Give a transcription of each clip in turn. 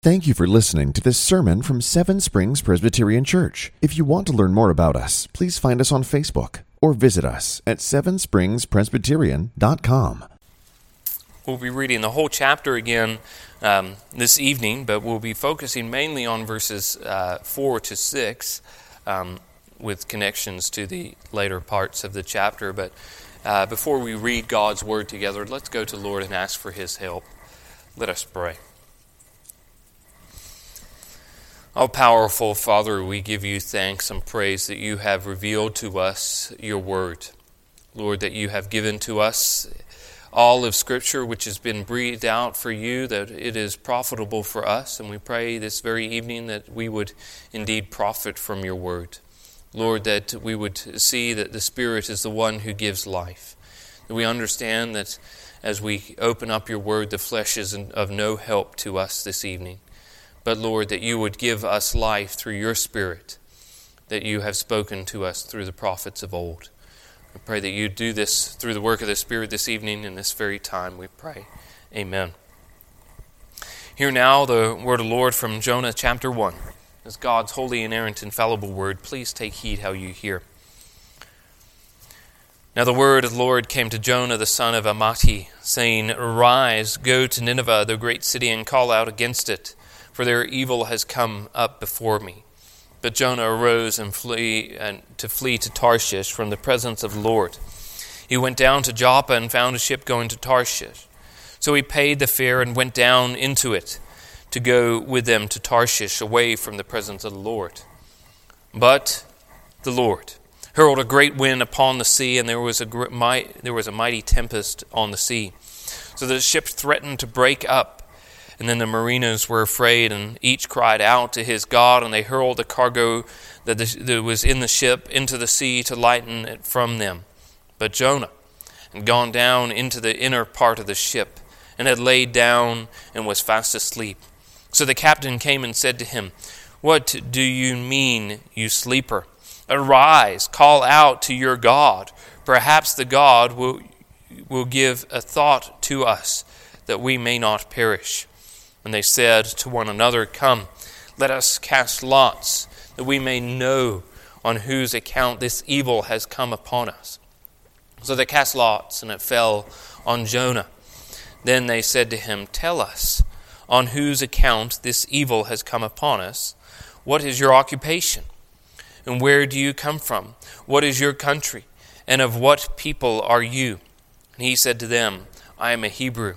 Thank you for listening to this sermon from Seven Springs Presbyterian Church. If you want to learn more about us, please find us on Facebook or visit us at sevenspringspresbyterian.com. We'll be reading the whole chapter again um, this evening, but we'll be focusing mainly on verses uh, 4 to 6 um, with connections to the later parts of the chapter. But uh, before we read God's Word together, let's go to the Lord and ask for His help. Let us pray. Oh, powerful Father, we give you thanks and praise that you have revealed to us your word. Lord, that you have given to us all of Scripture which has been breathed out for you, that it is profitable for us. And we pray this very evening that we would indeed profit from your word. Lord, that we would see that the Spirit is the one who gives life. That we understand that as we open up your word, the flesh is of no help to us this evening but Lord, that you would give us life through your Spirit that you have spoken to us through the prophets of old. We pray that you do this through the work of the Spirit this evening in this very time, we pray. Amen. Hear now the word of the Lord from Jonah chapter 1. As God's holy, inerrant, infallible word, please take heed how you hear. Now the word of the Lord came to Jonah the son of Amittai, saying, Arise, go to Nineveh, the great city, and call out against it for their evil has come up before me. But Jonah arose and flee and to flee to Tarshish from the presence of the Lord. He went down to Joppa and found a ship going to Tarshish. So he paid the fare and went down into it to go with them to Tarshish away from the presence of the Lord. But the Lord hurled a great wind upon the sea, and there was a, there was a mighty tempest on the sea, so the ship threatened to break up. And then the mariners were afraid, and each cried out to his God, and they hurled the cargo that, that was in the ship into the sea to lighten it from them. But Jonah had gone down into the inner part of the ship, and had laid down and was fast asleep. So the captain came and said to him, What do you mean, you sleeper? Arise, call out to your God. Perhaps the God will, will give a thought to us that we may not perish. And they said to one another, Come, let us cast lots, that we may know on whose account this evil has come upon us. So they cast lots, and it fell on Jonah. Then they said to him, Tell us, on whose account this evil has come upon us. What is your occupation? And where do you come from? What is your country? And of what people are you? And he said to them, I am a Hebrew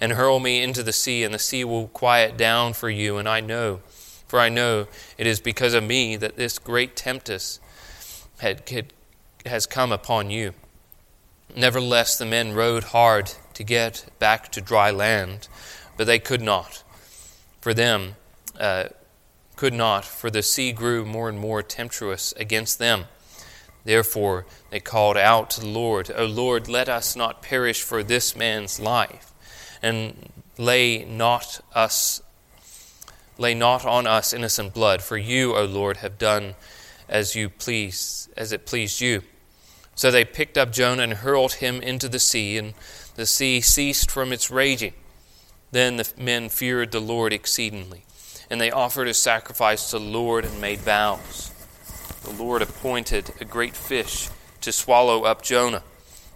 and hurl me into the sea, and the sea will quiet down for you. And I know, for I know it is because of me that this great tempest had, had, has come upon you. Nevertheless, the men rowed hard to get back to dry land, but they could not. For them, uh, could not, for the sea grew more and more tempestuous against them. Therefore, they called out to the Lord, O Lord, let us not perish for this man's life and lay not us lay not on us innocent blood for you o lord have done as you please as it pleased you. So they picked up jonah and hurled him into the sea and the sea ceased from its raging. Then the men feared the lord exceedingly and they offered a sacrifice to the lord and made vows. The lord appointed a great fish to swallow up jonah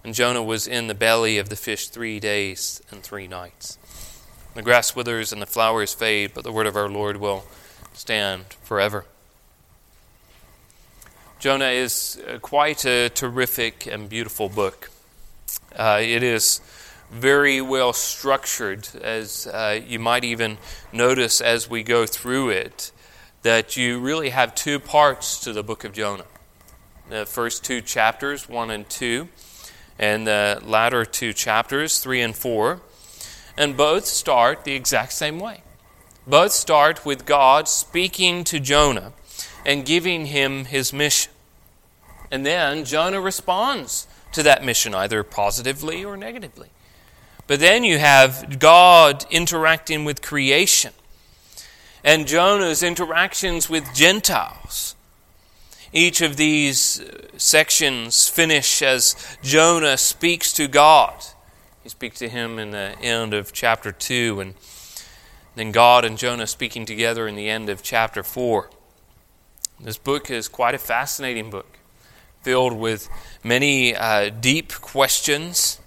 and Jonah was in the belly of the fish three days and three nights. The grass withers and the flowers fade, but the word of our Lord will stand forever. Jonah is uh, quite a terrific and beautiful book. Uh, it is very well structured, as uh, you might even notice as we go through it, that you really have two parts to the book of Jonah. The first two chapters, 1 and 2, and the latter two chapters, 3 and 4, and both start the exact same way. Both start with God speaking to Jonah and giving him his mission. And then Jonah responds to that mission, either positively or negatively. But then you have God interacting with creation and Jonah's interactions with Gentiles. Each of these sections finish as Jonah speaks to God. He speaks to him in the end of chapter 2, and then God and Jonah speaking together in the end of chapter 4. This book is quite a fascinating book, filled with many uh, deep questions.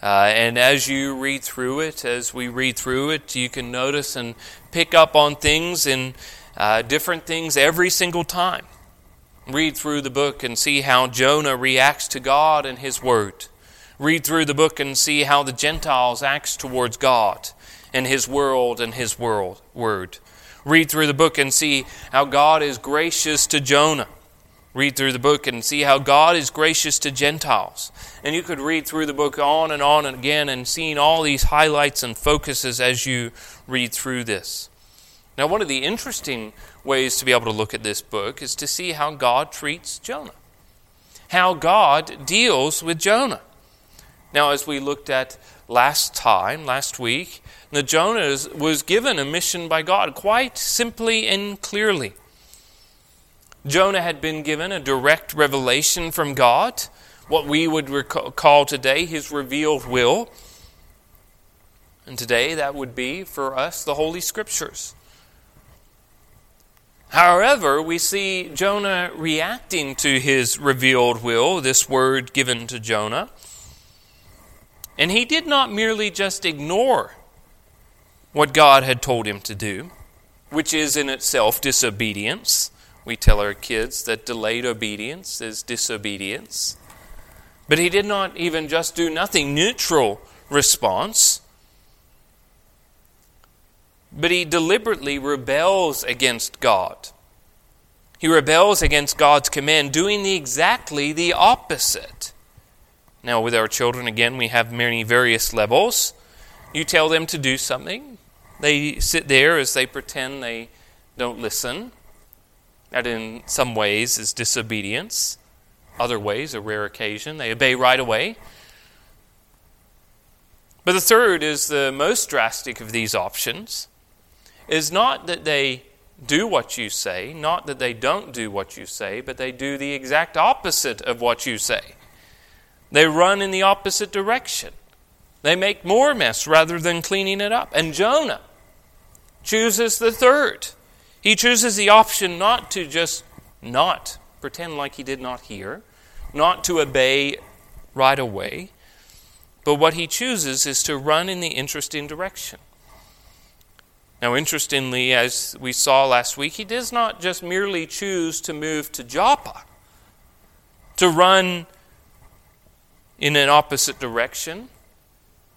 Uh, and as you read through it, as we read through it, you can notice and pick up on things and uh, different things every single time read through the book and see how Jonah reacts to God and His Word. Read through the book and see how the Gentiles acts towards God and His world and His world word. Read through the book and see how God is gracious to Jonah. Read through the book and see how God is gracious to Gentiles. And you could read through the book on and on and again and seeing all these highlights and focuses as you read through this. Now, one of the interesting ways to be able to look at this book is to see how God treats Jonah, how God deals with Jonah. Now, as we looked at last time, last week, the Jonah was given a mission by God quite simply and clearly. Jonah had been given a direct revelation from God, what we would call today his revealed will. And today that would be for us the Holy Scriptures. However, we see Jonah reacting to his revealed will, this word given to Jonah. And he did not merely just ignore what God had told him to do, which is in itself disobedience. We tell our kids that delayed obedience is disobedience. But he did not even just do nothing neutral response but he deliberately rebels against God. He rebels against God's command, doing the exactly the opposite. Now, with our children, again, we have many various levels. You tell them to do something, they sit there as they pretend they don't listen. That, in some ways, is disobedience. Other ways, a rare occasion, they obey right away. But the third is the most drastic of these options is not that they do what you say, not that they don't do what you say, but they do the exact opposite of what you say. They run in the opposite direction. They make more mess rather than cleaning it up. And Jonah chooses the third. He chooses the option not to just not pretend like he did not hear, not to obey right away, but what he chooses is to run in the interesting direction. Now, interestingly, as we saw last week, he does not just merely choose to move to Joppa, to run in an opposite direction.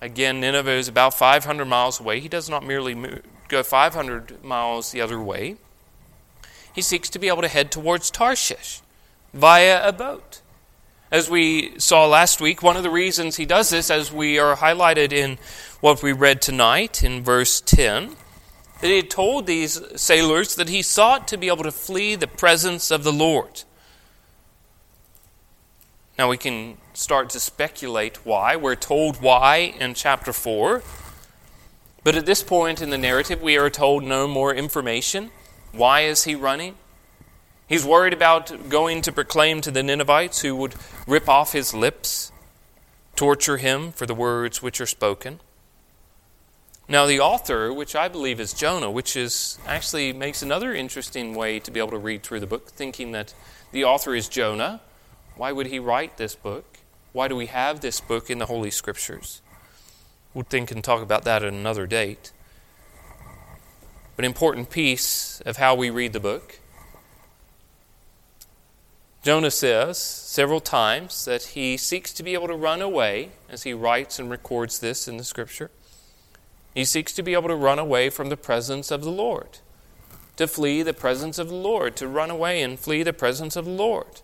Again, Nineveh is about 500 miles away. He does not merely move, go 500 miles the other way. He seeks to be able to head towards Tarshish via a boat. As we saw last week, one of the reasons he does this, as we are highlighted in what we read tonight in verse 10, that he had told these sailors that he sought to be able to flee the presence of the Lord. Now we can start to speculate why. We're told why in chapter 4. But at this point in the narrative, we are told no more information. Why is he running? He's worried about going to proclaim to the Ninevites who would rip off his lips, torture him for the words which are spoken. Now, the author, which I believe is Jonah, which is actually makes another interesting way to be able to read through the book, thinking that the author is Jonah. Why would he write this book? Why do we have this book in the Holy Scriptures? We'll think and talk about that at another date. But an important piece of how we read the book. Jonah says several times that he seeks to be able to run away as he writes and records this in the Scripture. He seeks to be able to run away from the presence of the Lord, to flee the presence of the Lord, to run away and flee the presence of the Lord.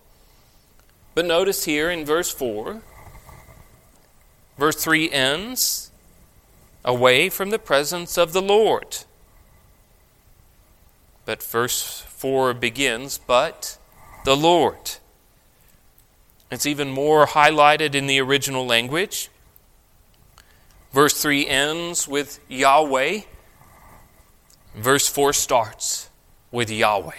But notice here in verse 4, verse 3 ends away from the presence of the Lord. But verse 4 begins, But the Lord. It's even more highlighted in the original language. Verse 3 ends with Yahweh. Verse 4 starts with Yahweh.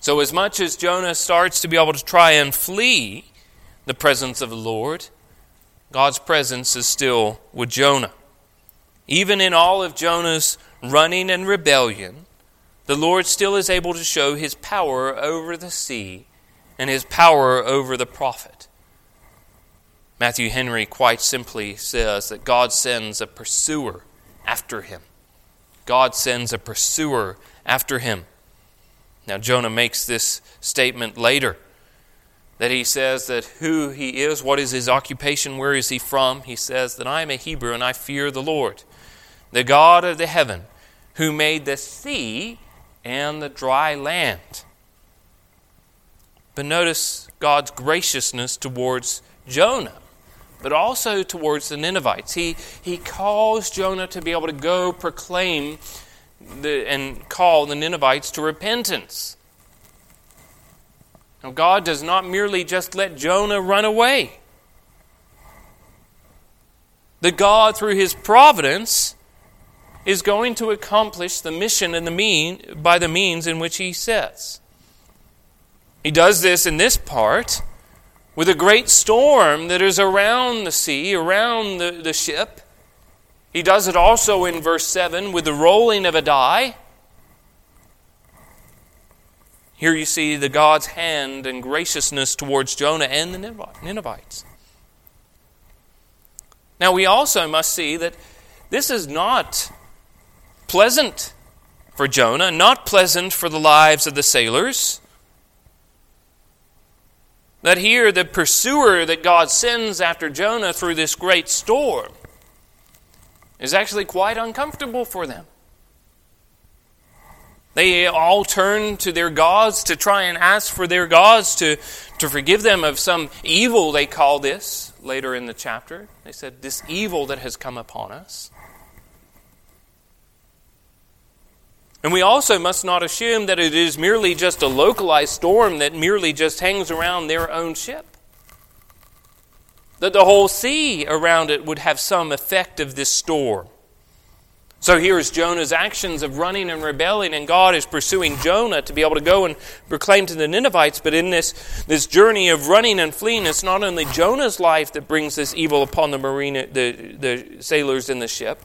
So, as much as Jonah starts to be able to try and flee the presence of the Lord, God's presence is still with Jonah. Even in all of Jonah's running and rebellion, the Lord still is able to show his power over the sea and his power over the prophet. Matthew Henry quite simply says that God sends a pursuer after him. God sends a pursuer after him. Now, Jonah makes this statement later that he says that who he is, what is his occupation, where is he from. He says that I am a Hebrew and I fear the Lord, the God of the heaven, who made the sea and the dry land. But notice God's graciousness towards Jonah, but also towards the Ninevites. He, he calls Jonah to be able to go proclaim the, and call the Ninevites to repentance. Now, God does not merely just let Jonah run away. The God, through his providence, is going to accomplish the mission and the mean by the means in which he sets. He does this in this part with a great storm that is around the sea, around the, the ship. He does it also in verse 7 with the rolling of a die. Here you see the God's hand and graciousness towards Jonah and the Ninevites. Now we also must see that this is not pleasant for Jonah, not pleasant for the lives of the sailors. That here, the pursuer that God sends after Jonah through this great storm is actually quite uncomfortable for them. They all turn to their gods to try and ask for their gods to, to forgive them of some evil, they call this later in the chapter. They said, This evil that has come upon us. And we also must not assume that it is merely just a localized storm that merely just hangs around their own ship. That the whole sea around it would have some effect of this storm. So here's Jonah's actions of running and rebelling, and God is pursuing Jonah to be able to go and proclaim to the Ninevites. But in this, this journey of running and fleeing, it's not only Jonah's life that brings this evil upon the marine, the, the sailors in the ship,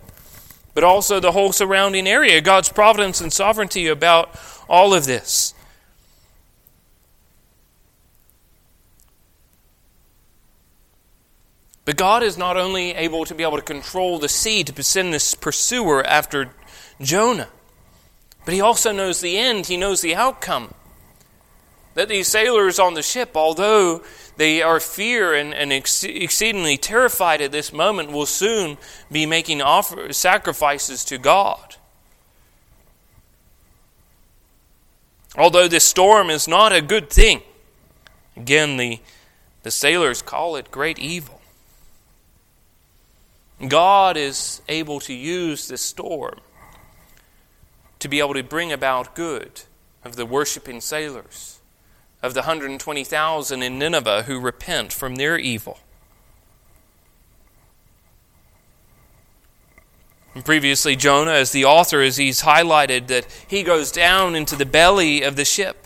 but also the whole surrounding area, God's providence and sovereignty about all of this. But God is not only able to be able to control the sea to send this pursuer after Jonah, but He also knows the end, He knows the outcome. That these sailors on the ship, although they are fear and, and ex- exceedingly terrified at this moment will soon be making offer, sacrifices to God. Although this storm is not a good thing, again, the, the sailors call it great evil. God is able to use this storm to be able to bring about good of the worshiping sailors of the 120,000 in Nineveh who repent from their evil. And previously, Jonah, as the author, as he's highlighted, that he goes down into the belly of the ship.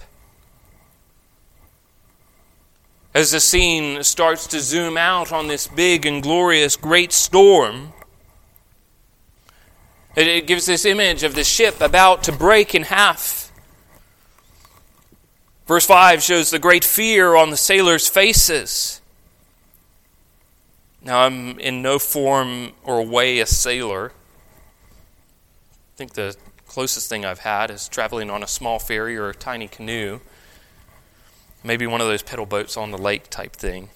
As the scene starts to zoom out on this big and glorious great storm, it gives this image of the ship about to break in half. Verse 5 shows the great fear on the sailors' faces. Now, I'm in no form or way a sailor. I think the closest thing I've had is traveling on a small ferry or a tiny canoe. Maybe one of those pedal boats on the lake type thing.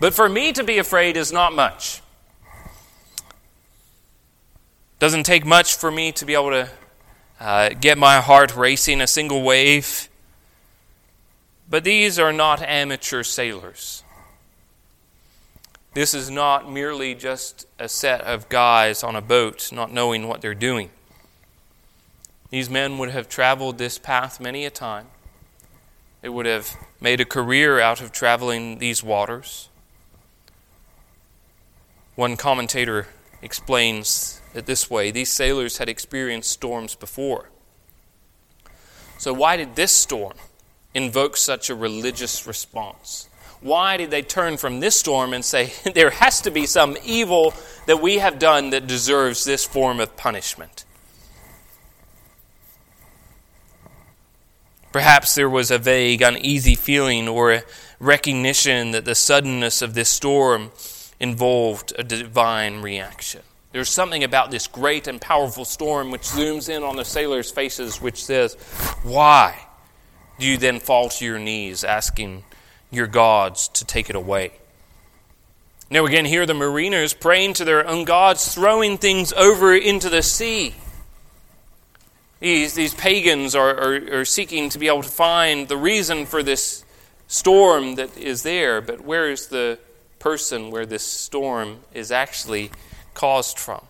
But for me to be afraid is not much. Doesn't take much for me to be able to uh, get my heart racing a single wave but these are not amateur sailors. This is not merely just a set of guys on a boat not knowing what they're doing. These men would have traveled this path many a time. They would have made a career out of traveling these waters. One commentator explains it this way these sailors had experienced storms before. So, why did this storm invoke such a religious response? Why did they turn from this storm and say, there has to be some evil that we have done that deserves this form of punishment? Perhaps there was a vague, uneasy feeling or a recognition that the suddenness of this storm involved a divine reaction. There's something about this great and powerful storm which zooms in on the sailors' faces, which says, Why do you then fall to your knees asking your gods to take it away? Now, again, here the mariners praying to their own gods, throwing things over into the sea. These, these pagans are, are, are seeking to be able to find the reason for this storm that is there, but where is the person where this storm is actually caused from.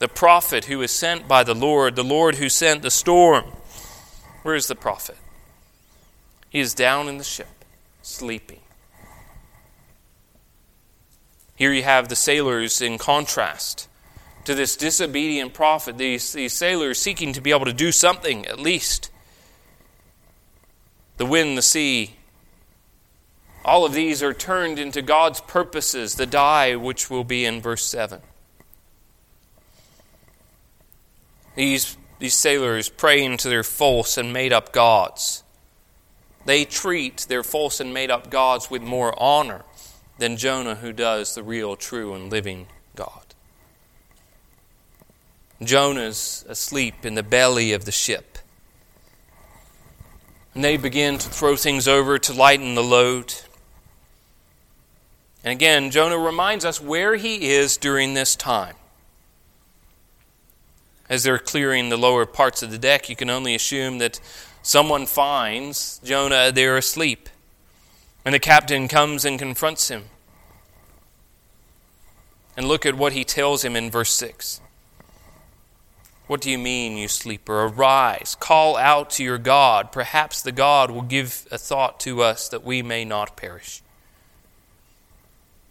The prophet who is sent by the Lord, the Lord who sent the storm. Where is the prophet? He is down in the ship, sleeping. Here you have the sailors in contrast to this disobedient prophet, these, these sailors seeking to be able to do something at least. The wind, the sea, all of these are turned into God's purposes, the die which will be in verse 7. These, these sailors praying to their false and made up gods. They treat their false and made up gods with more honor than Jonah, who does the real, true, and living God. Jonah's asleep in the belly of the ship. And they begin to throw things over to lighten the load. And again, Jonah reminds us where he is during this time. As they're clearing the lower parts of the deck, you can only assume that someone finds Jonah there asleep. And the captain comes and confronts him. And look at what he tells him in verse 6. What do you mean, you sleeper? Arise, call out to your God. Perhaps the God will give a thought to us that we may not perish.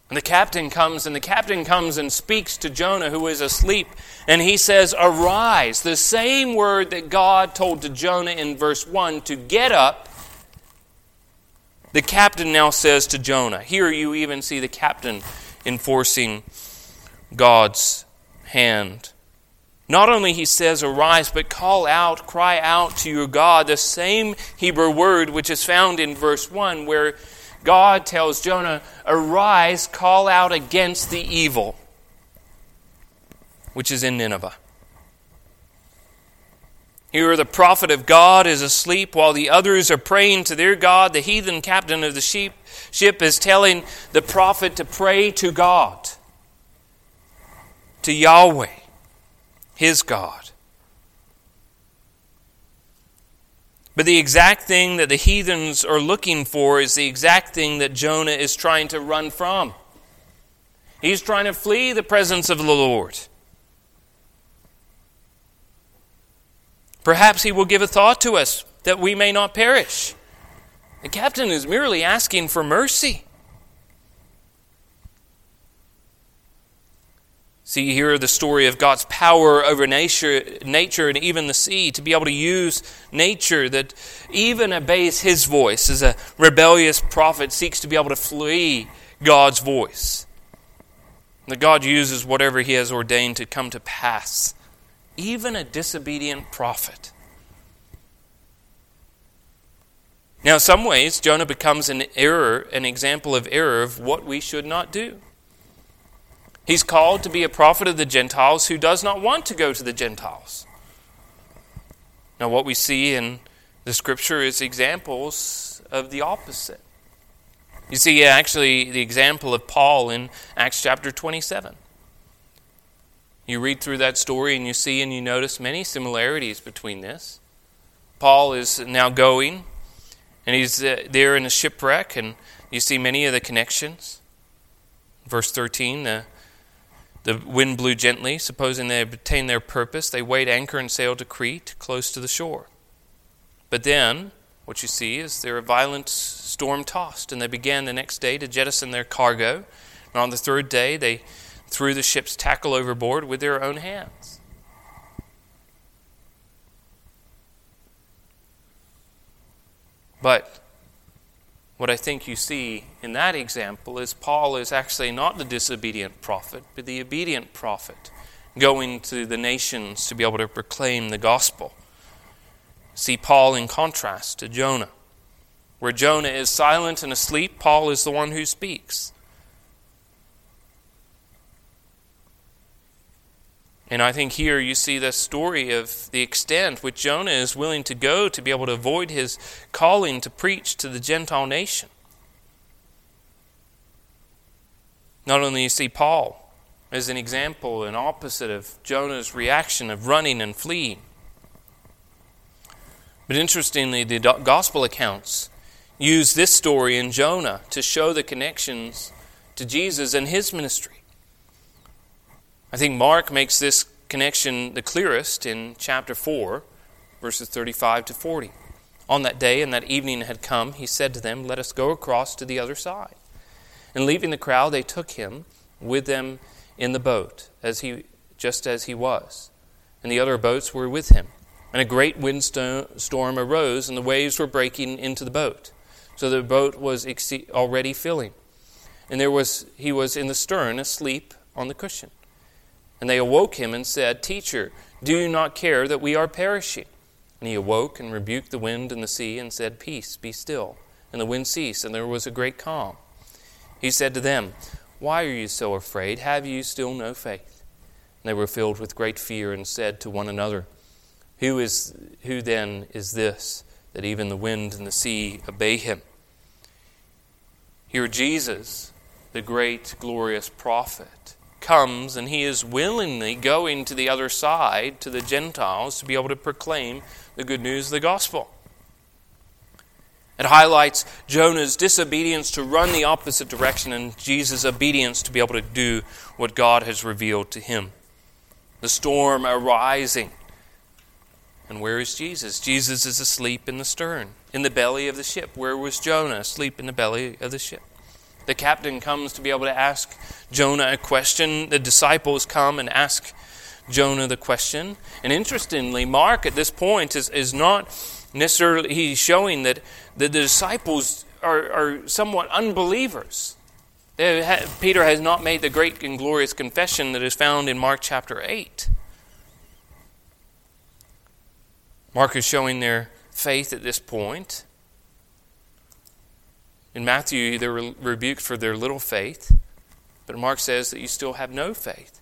And the captain comes, and the captain comes and speaks to Jonah, who is asleep, and he says, Arise. The same word that God told to Jonah in verse 1 to get up. The captain now says to Jonah, Here you even see the captain enforcing God's hand. Not only he says, Arise, but call out, cry out to your God. The same Hebrew word which is found in verse 1, where God tells Jonah, Arise, call out against the evil which is in Nineveh. Here, the prophet of God is asleep while the others are praying to their God. The heathen captain of the sheep, ship is telling the prophet to pray to God, to Yahweh, his God. But the exact thing that the heathens are looking for is the exact thing that Jonah is trying to run from. He's trying to flee the presence of the Lord. Perhaps he will give a thought to us that we may not perish. The captain is merely asking for mercy. See here the story of God's power over nature, nature and even the sea, to be able to use nature that even obeys his voice as a rebellious prophet seeks to be able to flee God's voice. That God uses whatever he has ordained to come to pass, even a disobedient prophet. Now, in some ways, Jonah becomes an error, an example of error of what we should not do. He's called to be a prophet of the Gentiles who does not want to go to the Gentiles. Now, what we see in the scripture is examples of the opposite. You see, actually, the example of Paul in Acts chapter 27. You read through that story and you see and you notice many similarities between this. Paul is now going, and he's uh, there in a shipwreck, and you see many of the connections. Verse 13, the The wind blew gently. Supposing they had attained their purpose, they weighed anchor and sailed to Crete, close to the shore. But then, what you see is they're violent storm tossed, and they began the next day to jettison their cargo. And on the third day, they threw the ship's tackle overboard with their own hands. But what I think you see in that example is Paul is actually not the disobedient prophet, but the obedient prophet, going to the nations to be able to proclaim the gospel. See Paul in contrast to Jonah. Where Jonah is silent and asleep, Paul is the one who speaks. And I think here you see the story of the extent which Jonah is willing to go to be able to avoid his calling to preach to the Gentile nation. Not only you see Paul as an example, and opposite of Jonah's reaction of running and fleeing. But interestingly, the gospel accounts use this story in Jonah to show the connections to Jesus and his ministry. I think Mark makes this connection the clearest in chapter 4, verses 35 to 40. On that day and that evening had come, he said to them, Let us go across to the other side. And leaving the crowd, they took him with them in the boat, as he, just as he was. And the other boats were with him. And a great windstorm arose, and the waves were breaking into the boat, so the boat was already filling. And there was he was in the stern, asleep on the cushion. And they awoke him and said, Teacher, do you not care that we are perishing? And he awoke and rebuked the wind and the sea and said, Peace, be still. And the wind ceased, and there was a great calm. He said to them, Why are you so afraid? Have you still no faith? And they were filled with great fear and said to one another, Who, is, who then is this, that even the wind and the sea obey him? Here, Jesus, the great, glorious prophet, comes and he is willingly going to the other side, to the Gentiles, to be able to proclaim the good news of the gospel. It highlights Jonah's disobedience to run the opposite direction and Jesus' obedience to be able to do what God has revealed to him. The storm arising. And where is Jesus? Jesus is asleep in the stern, in the belly of the ship. Where was Jonah? Asleep in the belly of the ship. The captain comes to be able to ask Jonah a question. The disciples come and ask Jonah the question. And interestingly, Mark at this point is, is not necessarily, he's showing that the, the disciples are, are somewhat unbelievers. Peter has not made the great and glorious confession that is found in Mark chapter 8. Mark is showing their faith at this point. In Matthew, they're rebuked for their little faith, but Mark says that you still have no faith.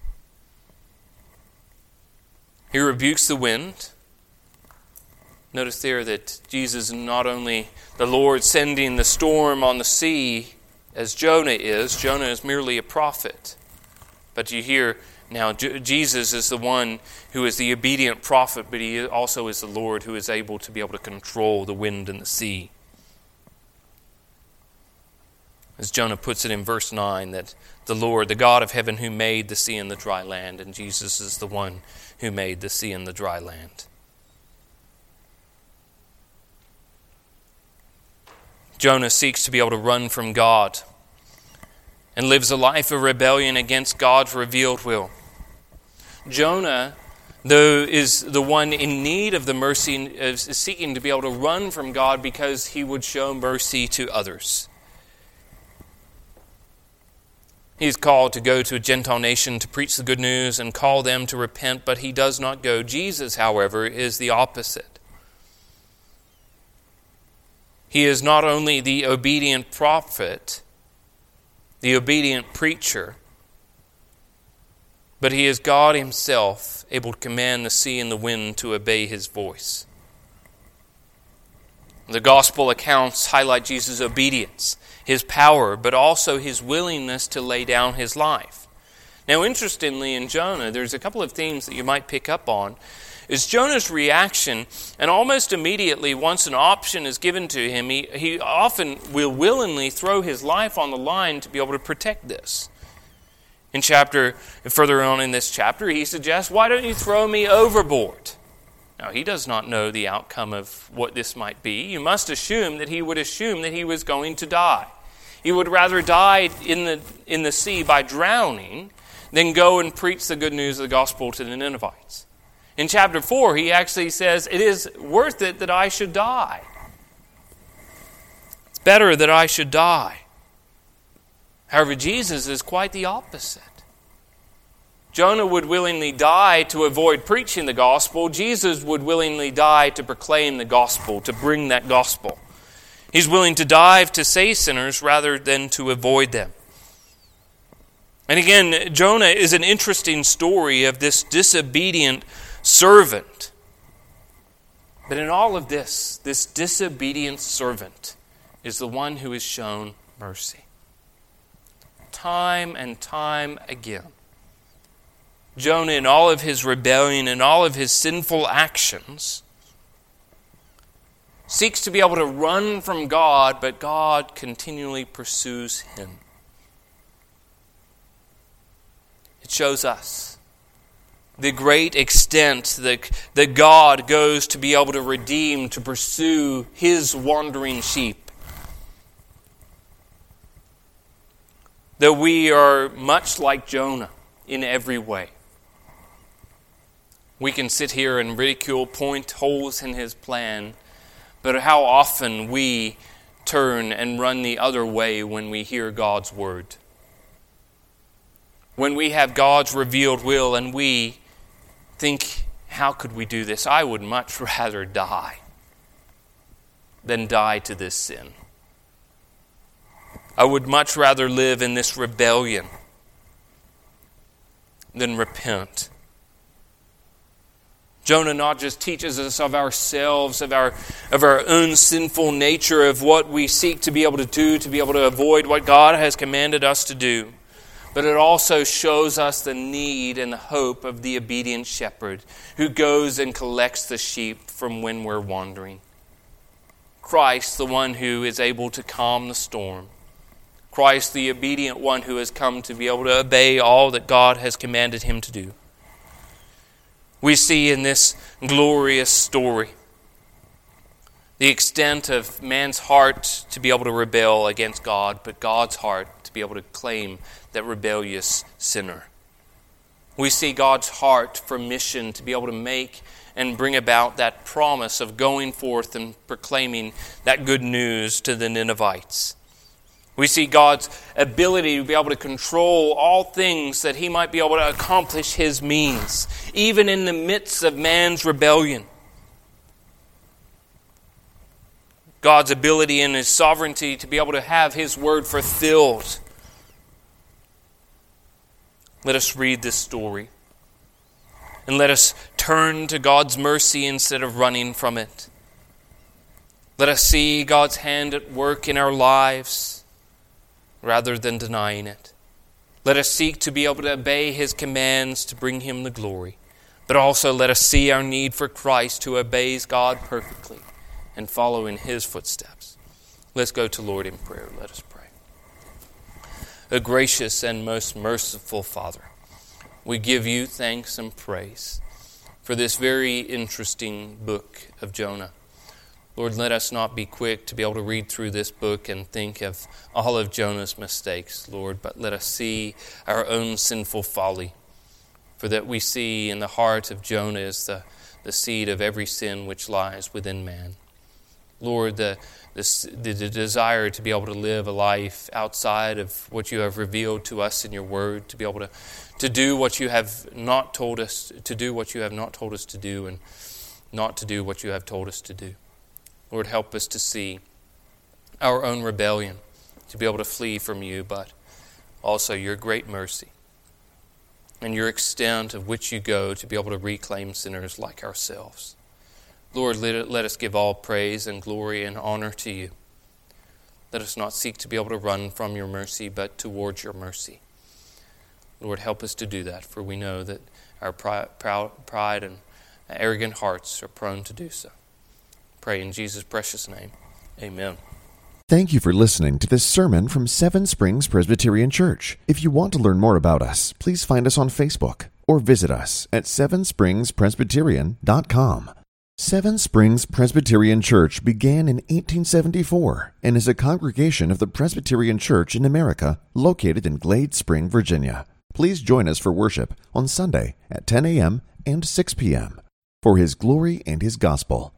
He rebukes the wind. Notice there that Jesus is not only the Lord sending the storm on the sea as Jonah is, Jonah is merely a prophet. But you hear now, Jesus is the one who is the obedient prophet, but he also is the Lord who is able to be able to control the wind and the sea as Jonah puts it in verse 9, that the Lord, the God of heaven, who made the sea and the dry land, and Jesus is the one who made the sea and the dry land. Jonah seeks to be able to run from God and lives a life of rebellion against God's revealed will. Jonah, though, is the one in need of the mercy, is seeking to be able to run from God because he would show mercy to others. He is called to go to a Gentile nation to preach the good news and call them to repent, but he does not go. Jesus, however, is the opposite. He is not only the obedient prophet, the obedient preacher, but he is God Himself, able to command the sea and the wind to obey His voice. The gospel accounts highlight Jesus' obedience his power, but also his willingness to lay down his life. Now, interestingly, in Jonah, there's a couple of themes that you might pick up on. Is Jonah's reaction, and almost immediately, once an option is given to him, he, he often will willingly throw his life on the line to be able to protect this. In chapter, further on in this chapter, he suggests, Why don't you throw me overboard? Now, he does not know the outcome of what this might be. You must assume that he would assume that he was going to die. He would rather die in the, in the sea by drowning than go and preach the good news of the gospel to the Ninevites. In chapter 4, he actually says, It is worth it that I should die. It's better that I should die. However, Jesus is quite the opposite. Jonah would willingly die to avoid preaching the gospel. Jesus would willingly die to proclaim the gospel, to bring that gospel. He's willing to dive to save sinners rather than to avoid them. And again, Jonah is an interesting story of this disobedient servant. But in all of this, this disobedient servant is the one who is shown mercy. Time and time again. Jonah, in all of his rebellion and all of his sinful actions, seeks to be able to run from God, but God continually pursues him. It shows us the great extent that, that God goes to be able to redeem, to pursue his wandering sheep. That we are much like Jonah in every way. We can sit here and ridicule, point holes in his plan, but how often we turn and run the other way when we hear God's word. When we have God's revealed will and we think, how could we do this? I would much rather die than die to this sin. I would much rather live in this rebellion than repent. Jonah not just teaches us of ourselves, of our, of our own sinful nature, of what we seek to be able to do, to be able to avoid what God has commanded us to do, but it also shows us the need and the hope of the obedient shepherd who goes and collects the sheep from when we're wandering. Christ, the one who is able to calm the storm. Christ, the obedient one who has come to be able to obey all that God has commanded him to do we see in this glorious story the extent of man's heart to be able to rebel against God, but God's heart to be able to claim that rebellious sinner. We see God's heart for mission to be able to make and bring about that promise of going forth and proclaiming that good news to the Ninevites. We see God's ability to be able to control all things that he might be able to accomplish his means, even in the midst of man's rebellion. God's ability and his sovereignty to be able to have his word fulfilled. Let us read this story. And let us turn to God's mercy instead of running from it. Let us see God's hand at work in our lives rather than denying it. Let us seek to be able to obey His commands to bring Him the glory. But also let us see our need for Christ who obeys God perfectly and follow in His footsteps. Let's go to Lord in prayer. Let us pray. A gracious and most merciful Father, we give you thanks and praise for this very interesting book of Jonah. Lord, let us not be quick to be able to read through this book and think of all of Jonah's mistakes, Lord, but let us see our own sinful folly. For that we see in the heart of Jonah is the, the seed of every sin which lies within man. Lord, the, the, the desire to be able to live a life outside of what you have revealed to us in your word, to be able to, to do what you have not told us, to do what you have not told us to do, and not to do what you have told us to do. Lord, help us to see our own rebellion, to be able to flee from you, but also your great mercy and your extent of which you go to be able to reclaim sinners like ourselves. Lord, let, let us give all praise and glory and honor to you. Let us not seek to be able to run from your mercy, but towards your mercy. Lord, help us to do that, for we know that our pride and arrogant hearts are prone to do so. Pray in Jesus' precious name. Amen. Thank you for listening to this sermon from Seven Springs Presbyterian Church. If you want to learn more about us, please find us on Facebook or visit us at sevenspringspresbyterian.com. Seven Springs Presbyterian Church began in 1874 and is a congregation of the Presbyterian Church in America located in Glade Spring, Virginia. Please join us for worship on Sunday at 10 a.m. and 6 p.m. For His glory and His gospel.